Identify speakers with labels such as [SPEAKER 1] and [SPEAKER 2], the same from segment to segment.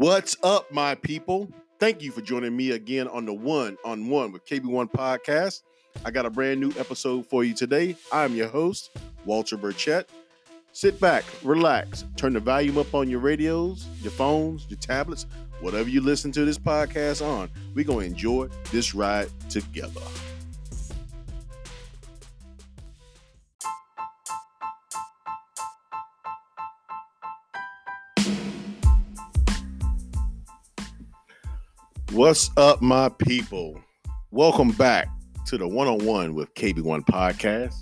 [SPEAKER 1] What's up, my people? Thank you for joining me again on the One on One with KB1 podcast. I got a brand new episode for you today. I'm your host, Walter Burchett. Sit back, relax, turn the volume up on your radios, your phones, your tablets, whatever you listen to this podcast on. We're going to enjoy this ride together. What's up, my people? Welcome back to the one on one with KB1 podcast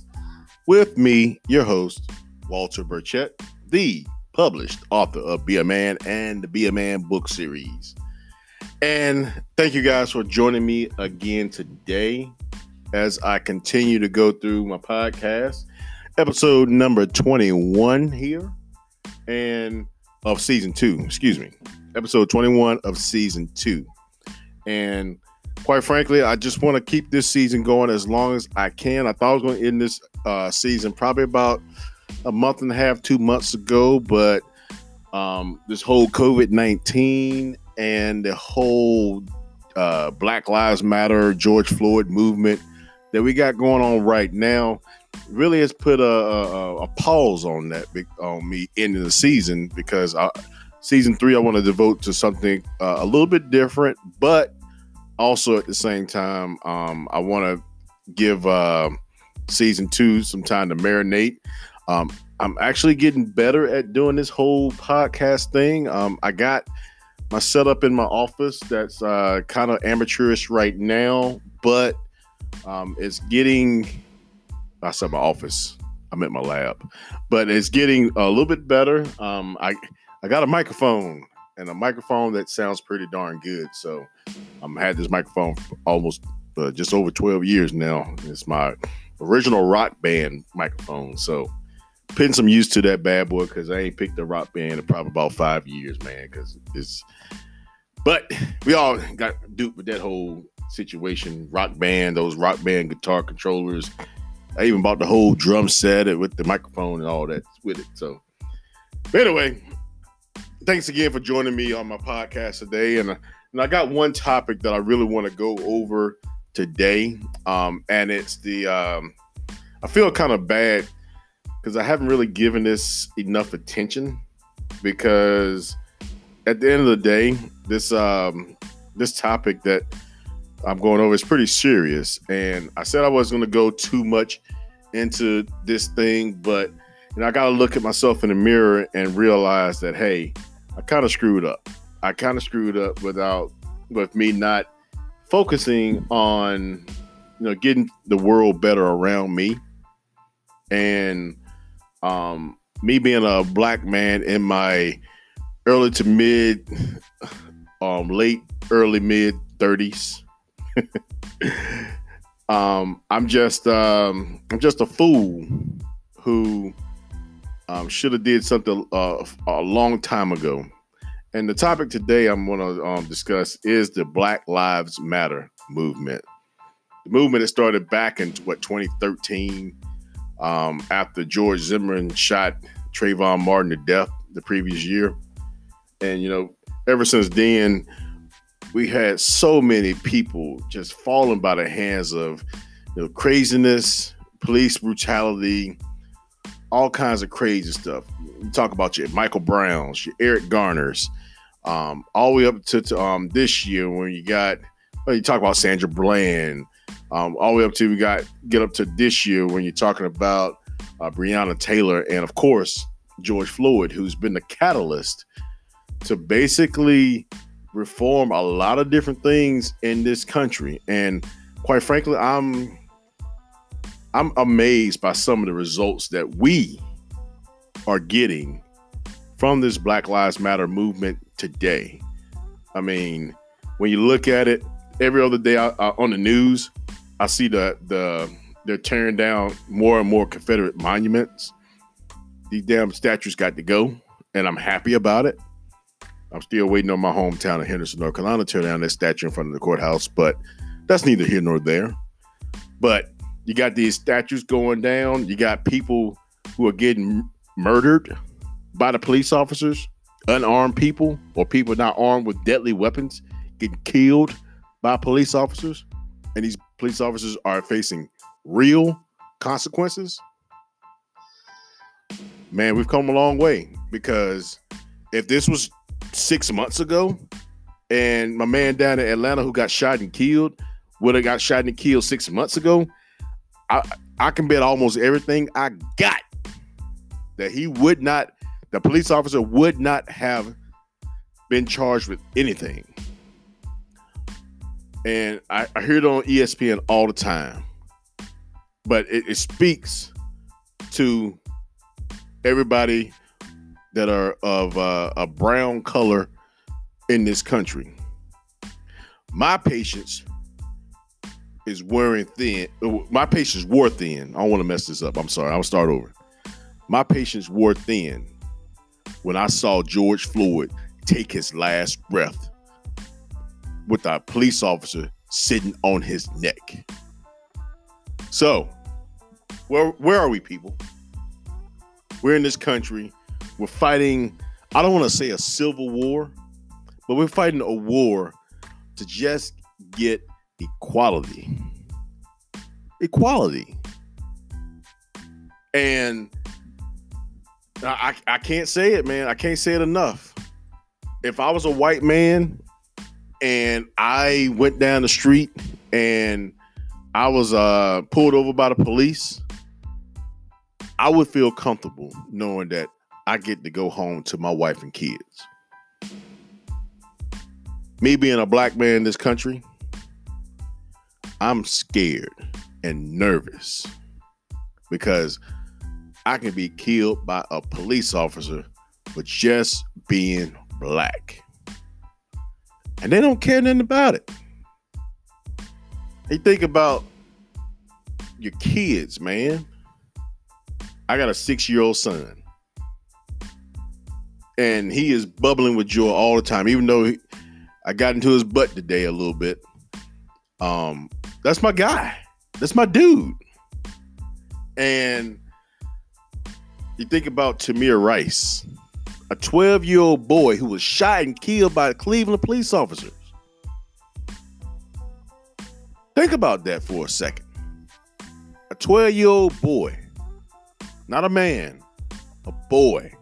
[SPEAKER 1] with me, your host, Walter Burchett, the published author of Be a Man and the Be a Man book series. And thank you guys for joining me again today as I continue to go through my podcast, episode number 21 here, and of season two, excuse me, episode 21 of season two. And quite frankly, I just want to keep this season going as long as I can. I thought I was going to end this uh, season probably about a month and a half, two months ago, but um, this whole COVID 19 and the whole uh, Black Lives Matter, George Floyd movement that we got going on right now really has put a, a, a pause on that on me ending the season because I, season three I want to devote to something uh, a little bit different, but also at the same time, um, I want to give uh, season two some time to marinate. Um, I'm actually getting better at doing this whole podcast thing. Um, I got my setup in my office that's uh, kind of amateurish right now, but um, it's getting. I said my office. I'm at my lab, but it's getting a little bit better. Um, I I got a microphone and a microphone that sounds pretty darn good. So I'm had this microphone for almost uh, just over 12 years now. It's my original rock band microphone. So putting some use to that bad boy because I ain't picked a rock band in probably about five years, man. Because it's, but we all got duped with that whole situation. Rock band, those rock band guitar controllers. I even bought the whole drum set with the microphone and all that with it. So, anyway, thanks again for joining me on my podcast today. And, uh, and I got one topic that I really want to go over today. Um, and it's the, um, I feel kind of bad because I haven't really given this enough attention because at the end of the day, this, um, this topic that I'm going over is pretty serious. And I said I wasn't going to go too much into this thing, but know, I got to look at myself in the mirror and realize that, hey, I kind of screwed up. I kind of screwed up without with me not focusing on you know getting the world better around me and um me being a black man in my early to mid um late early mid 30s um i'm just um i'm just a fool who um, should have did something uh, a long time ago. And the topic today I'm going to um, discuss is the Black Lives Matter movement. The movement that started back in what 2013 um, after George Zimmerman shot Trayvon Martin to death the previous year, and you know ever since then we had so many people just falling by the hands of you know, craziness, police brutality, all kinds of crazy stuff. You talk about your Michael Browns, your Eric Garners, um, all the way up to, to um, this year when you got, well, you talk about Sandra Bland, um, all the way up to we got get up to this year when you're talking about uh, Breonna Taylor and of course George Floyd, who's been the catalyst to basically reform a lot of different things in this country. And quite frankly, I'm I'm amazed by some of the results that we are getting from this Black Lives Matter movement today. I mean, when you look at it, every other day I, I, on the news, I see the the they're tearing down more and more Confederate monuments. These damn statues got to go, and I'm happy about it. I'm still waiting on my hometown of Henderson, North Carolina, to tear down that statue in front of the courthouse, but that's neither here nor there. But you got these statues going down. You got people who are getting murdered by the police officers unarmed people or people not armed with deadly weapons getting killed by police officers, and these police officers are facing real consequences. Man, we've come a long way because if this was six months ago, and my man down in Atlanta who got shot and killed would have got shot and killed six months ago, I I can bet almost everything I got that he would not, the police officer would not have been charged with anything. And I, I hear it on ESPN all the time, but it, it speaks to everybody that are of uh, a brown color in this country. My patience is wearing thin. Uh, my patience wore thin. I don't want to mess this up. I'm sorry. I'll start over. My patience wore thin when I saw George Floyd take his last breath with a police officer sitting on his neck. So, where where are we, people? We're in this country. We're fighting. I don't want to say a civil war, but we're fighting a war to just get equality. Equality. And I, I can't say it, man. I can't say it enough. If I was a white man and I went down the street and I was uh, pulled over by the police, I would feel comfortable knowing that I get to go home to my wife and kids. Me being a black man in this country, I'm scared and nervous because I can be killed by a police officer for just being black. And they don't care nothing about it. They think about your kids, man. I got a six year old son. And he is bubbling with joy all the time, even though he, I got into his butt today a little bit. Um, that's my guy. That's my dude. And you think about Tamir Rice, a 12 year old boy who was shot and killed by Cleveland police officers. Think about that for a second. A 12 year old boy, not a man, a boy,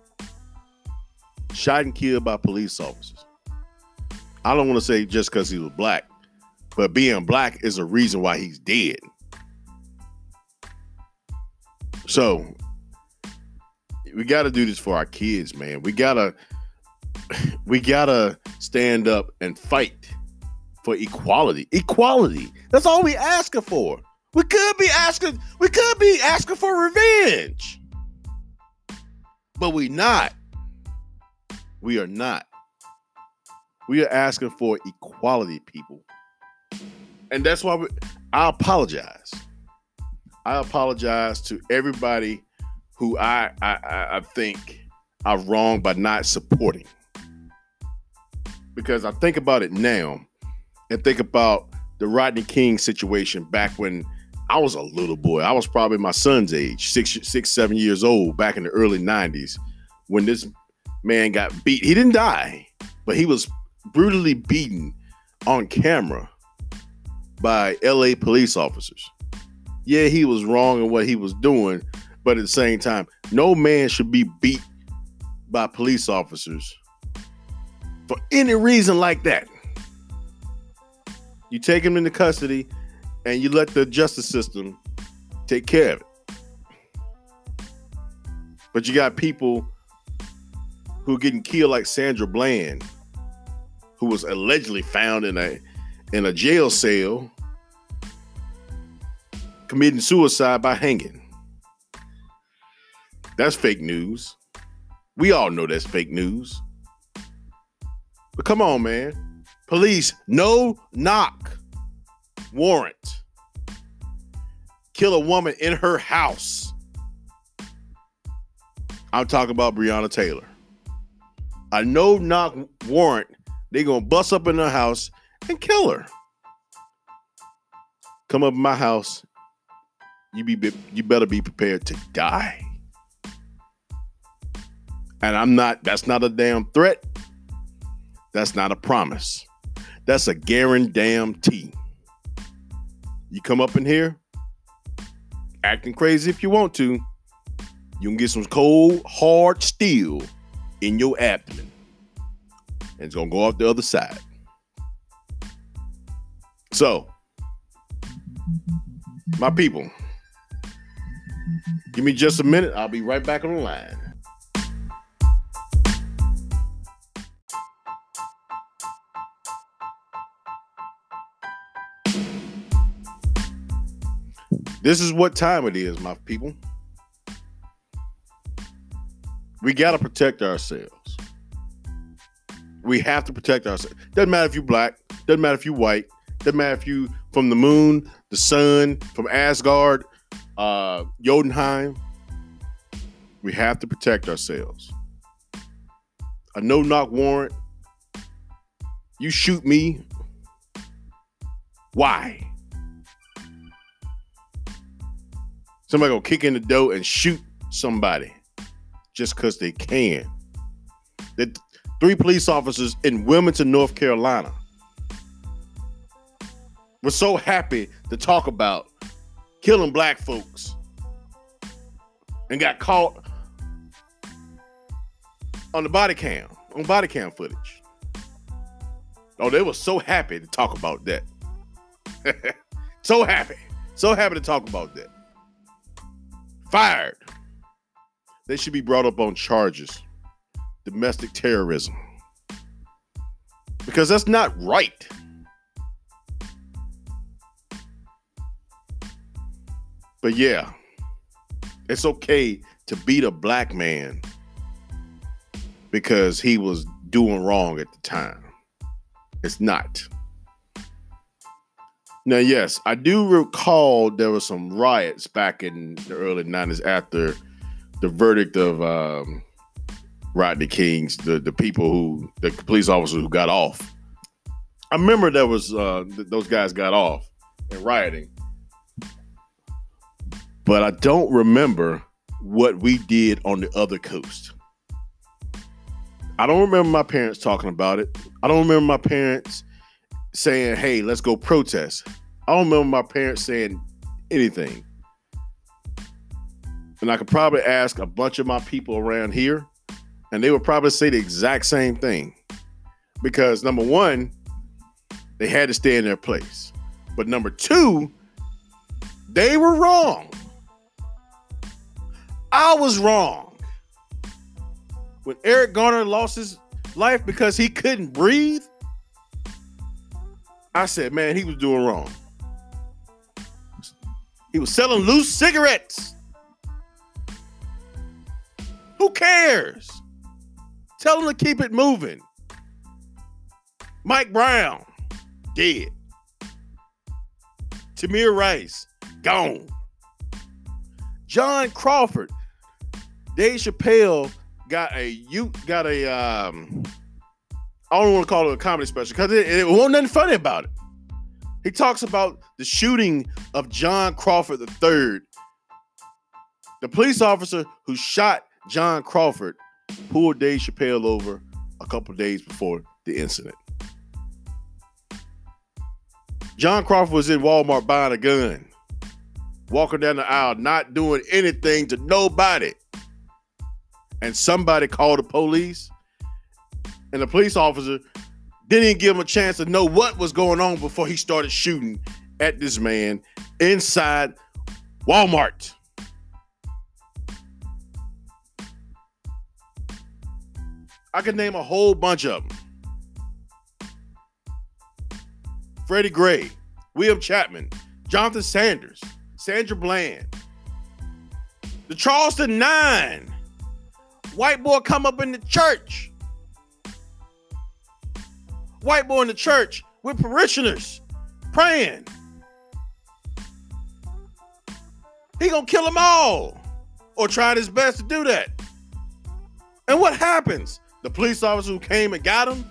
[SPEAKER 1] shot and killed by police officers. I don't want to say just because he was black, but being black is a reason why he's dead. So we got to do this for our kids, man. We gotta we gotta stand up and fight for equality. Equality. That's all we asking for. We could be asking. We could be asking for revenge, but we not. We are not. We are asking for equality, people, and that's why we, I apologize. I apologize to everybody who I, I I think are wrong by not supporting. Because I think about it now and think about the Rodney King situation back when I was a little boy. I was probably my son's age, six, six, seven years old, back in the early '90s, when this man got beat. He didn't die, but he was brutally beaten on camera by LA police officers. Yeah, he was wrong in what he was doing, but at the same time, no man should be beat by police officers for any reason like that. You take him into custody and you let the justice system take care of it. But you got people who are getting killed like Sandra Bland, who was allegedly found in a in a jail cell committing suicide by hanging. That's fake news. We all know that's fake news. But come on, man. Police, no knock warrant. Kill a woman in her house. I'm talking about Breonna Taylor. A no knock warrant. They gonna bust up in her house and kill her. Come up my house. You be you better be prepared to die. And I'm not, that's not a damn threat. That's not a promise. That's a guarantee. You come up in here acting crazy if you want to, you can get some cold, hard steel in your abdomen. And it's gonna go off the other side. So, my people, give me just a minute. I'll be right back on the line. This is what time it is, my people. We got to protect ourselves. We have to protect ourselves. Doesn't matter if you're black, doesn't matter if you're white, doesn't matter if you from the moon, the sun, from Asgard, uh, Jotunheim. We have to protect ourselves. A no knock warrant. You shoot me. Why? Somebody gonna kick in the door and shoot somebody just because they can. The three police officers in Wilmington, North Carolina, were so happy to talk about killing black folks and got caught on the body cam, on body cam footage. Oh, they were so happy to talk about that. so happy. So happy to talk about that fired. They should be brought up on charges domestic terrorism. Because that's not right. But yeah, it's okay to beat a black man because he was doing wrong at the time. It's not. Now, yes, I do recall there were some riots back in the early 90s after the verdict of um, Rodney King's, the, the people who, the police officers who got off. I remember there was, uh, th- those guys got off and rioting. But I don't remember what we did on the other coast. I don't remember my parents talking about it. I don't remember my parents saying, hey, let's go protest. I don't remember my parents saying anything. And I could probably ask a bunch of my people around here, and they would probably say the exact same thing. Because number one, they had to stay in their place. But number two, they were wrong. I was wrong. When Eric Garner lost his life because he couldn't breathe, I said, man, he was doing wrong. He was selling loose cigarettes. Who cares? Tell him to keep it moving. Mike Brown, dead. Tamir Rice, gone. John Crawford, Dave Chappelle got a you got a um I don't want to call it a comedy special because it, it wasn't nothing funny about it. He talks about the shooting of John Crawford III. The police officer who shot John Crawford pulled Dave Chappelle over a couple days before the incident. John Crawford was in Walmart buying a gun, walking down the aisle, not doing anything to nobody. And somebody called the police and the police officer didn't give him a chance to know what was going on before he started shooting at this man inside Walmart. I could name a whole bunch of them. Freddie Gray, William Chapman, Jonathan Sanders, Sandra Bland, the Charleston Nine, white boy come up in the church white boy in the church with parishioners praying. He gonna kill them all or tried his best to do that. And what happens? The police officer who came and got him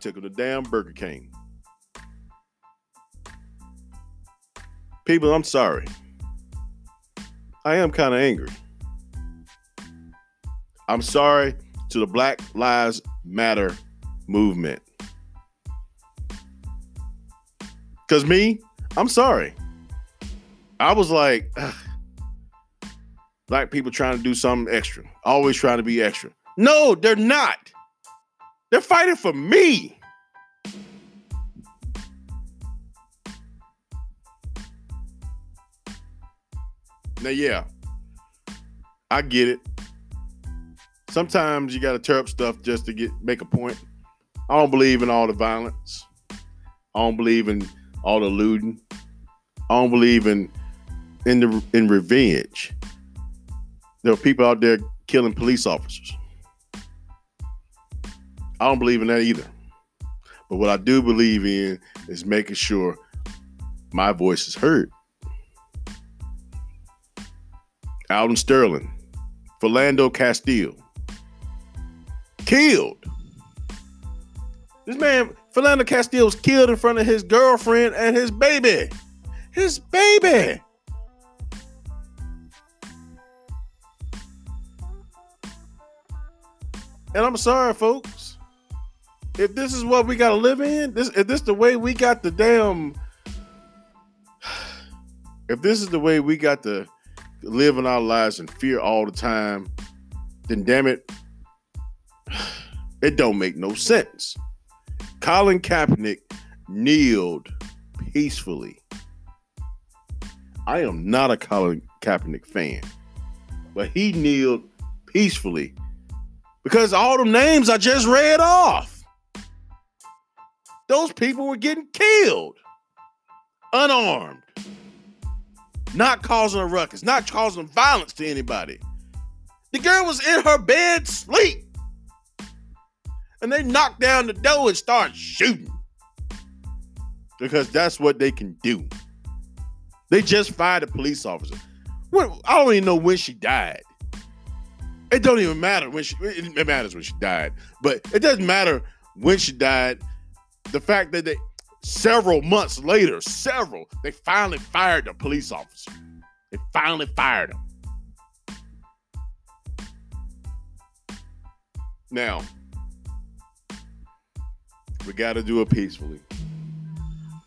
[SPEAKER 1] took him to damn Burger King. People, I'm sorry. I am kind of angry. I'm sorry to the Black Lives Matter movement. Because me, I'm sorry. I was like, ugh, black people trying to do something extra, always trying to be extra. No, they're not. They're fighting for me. Now, yeah, I get it. Sometimes you got to tear up stuff just to get make a point. I don't believe in all the violence. I don't believe in all the looting. I don't believe in in the in revenge. There are people out there killing police officers. I don't believe in that either. But what I do believe in is making sure my voice is heard. Alton Sterling, Philando Castile, killed. This man, Philando Castile, was killed in front of his girlfriend and his baby. His baby. And I'm sorry, folks. If this is what we gotta live in, this if this the way we got the damn if this is the way we got to live in our lives and fear all the time, then damn it, it don't make no sense. Colin Kaepernick kneeled peacefully. I am not a Colin Kaepernick fan, but he kneeled peacefully because all the names I just read off, those people were getting killed unarmed, not causing a ruckus, not causing violence to anybody. The girl was in her bed sleep. And they knock down the door and start shooting. Because that's what they can do. They just fired a police officer. What I don't even know when she died. It don't even matter when she. It matters when she died, but it doesn't matter when she died. The fact that they several months later, several, they finally fired the police officer. They finally fired him. Now, we got to do it peacefully.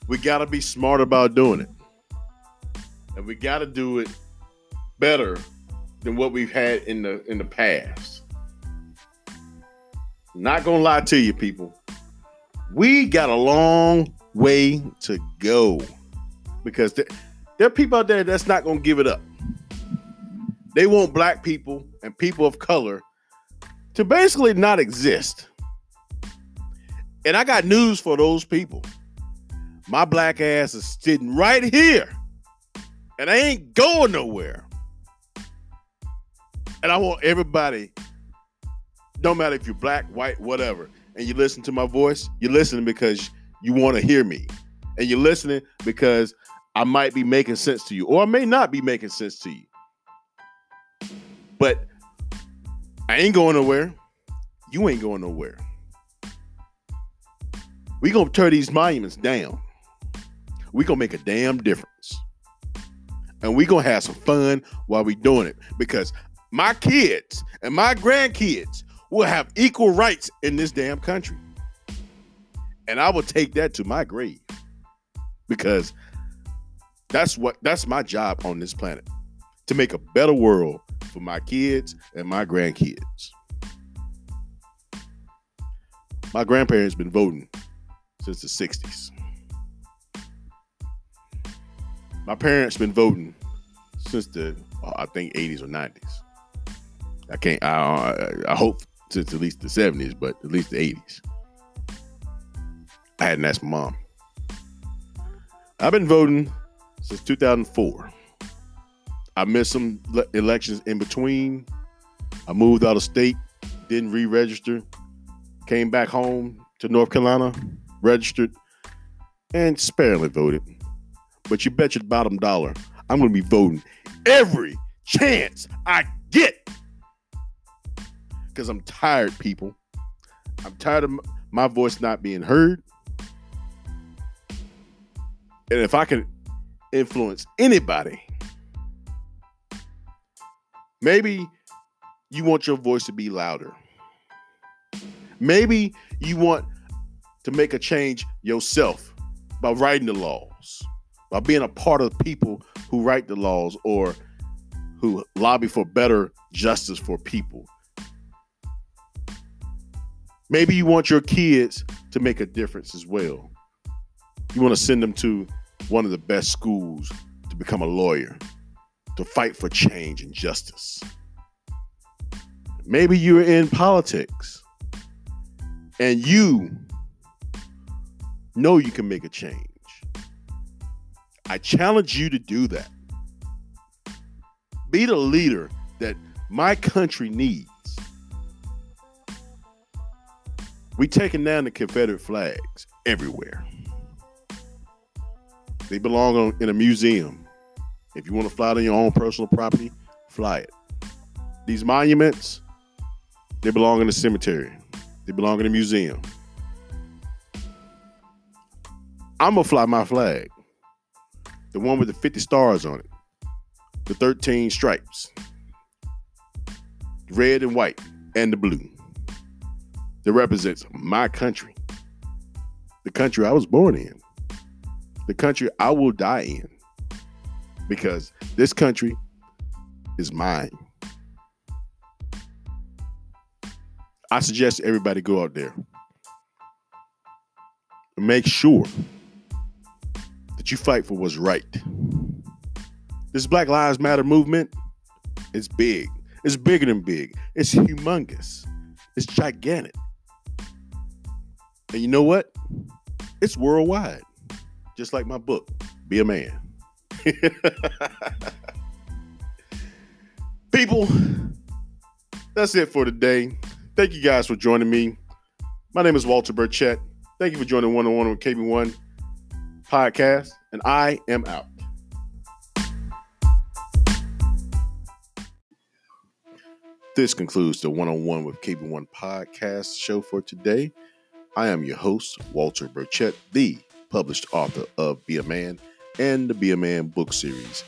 [SPEAKER 1] We got to be smart about doing it. And we got to do it better than what we've had in the in the past. Not gonna lie to you, people. We got a long way to go because there, there are people out there that's not gonna give it up. They want black people and people of color to basically not exist. And I got news for those people. My black ass is sitting right here, and I ain't going nowhere. And I want everybody, don't matter if you're black, white, whatever, and you listen to my voice, you're listening because you want to hear me. And you're listening because I might be making sense to you, or I may not be making sense to you. But I ain't going nowhere. You ain't going nowhere. We gonna tear these monuments down. We gonna make a damn difference. And we gonna have some fun while we doing it because my kids and my grandkids will have equal rights in this damn country. And I will take that to my grave because that's what that's my job on this planet to make a better world for my kids and my grandkids. My grandparents been voting since the 60s. My parents been voting since the uh, I think 80s or 90s. I can't. I I hope since at least the seventies, but at least the eighties. I hadn't asked my mom. I've been voting since 2004. I missed some elections in between. I moved out of state, didn't re-register, came back home to North Carolina, registered, and sparingly voted. But you bet your bottom dollar, I'm going to be voting every chance I get because I'm tired, people. I'm tired of my voice not being heard. And if I can influence anybody, maybe you want your voice to be louder. Maybe you want to make a change yourself by writing the laws, by being a part of people who write the laws or who lobby for better justice for people. Maybe you want your kids to make a difference as well. You want to send them to one of the best schools to become a lawyer, to fight for change and justice. Maybe you're in politics and you know you can make a change. I challenge you to do that. Be the leader that my country needs. We taking down the Confederate flags everywhere. They belong on, in a museum. If you want to fly it on your own personal property, fly it. These monuments, they belong in a cemetery. They belong in a museum. I'm gonna fly my flag, the one with the 50 stars on it, the 13 stripes, red and white, and the blue. That represents my country, the country I was born in, the country I will die in, because this country is mine. I suggest everybody go out there. Make sure that you fight for what's right. This Black Lives Matter movement is big. It's bigger than big. It's humongous. It's gigantic. And you know what? It's worldwide. Just like my book, Be a Man. People, that's it for today. Thank you guys for joining me. My name is Walter Burchett. Thank you for joining One on One with KB1 podcast, and I am out. This concludes the One on One with KB1 podcast show for today. I am your host, Walter Burchett, the published author of Be a Man and the Be a Man book series.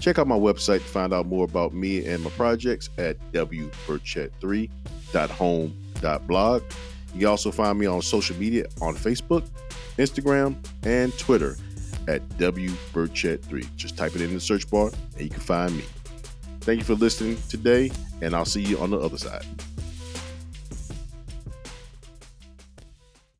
[SPEAKER 1] Check out my website to find out more about me and my projects at wburchett3.home.blog. You can also find me on social media on Facebook, Instagram, and Twitter at wburchett3. Just type it in the search bar and you can find me. Thank you for listening today, and I'll see you on the other side.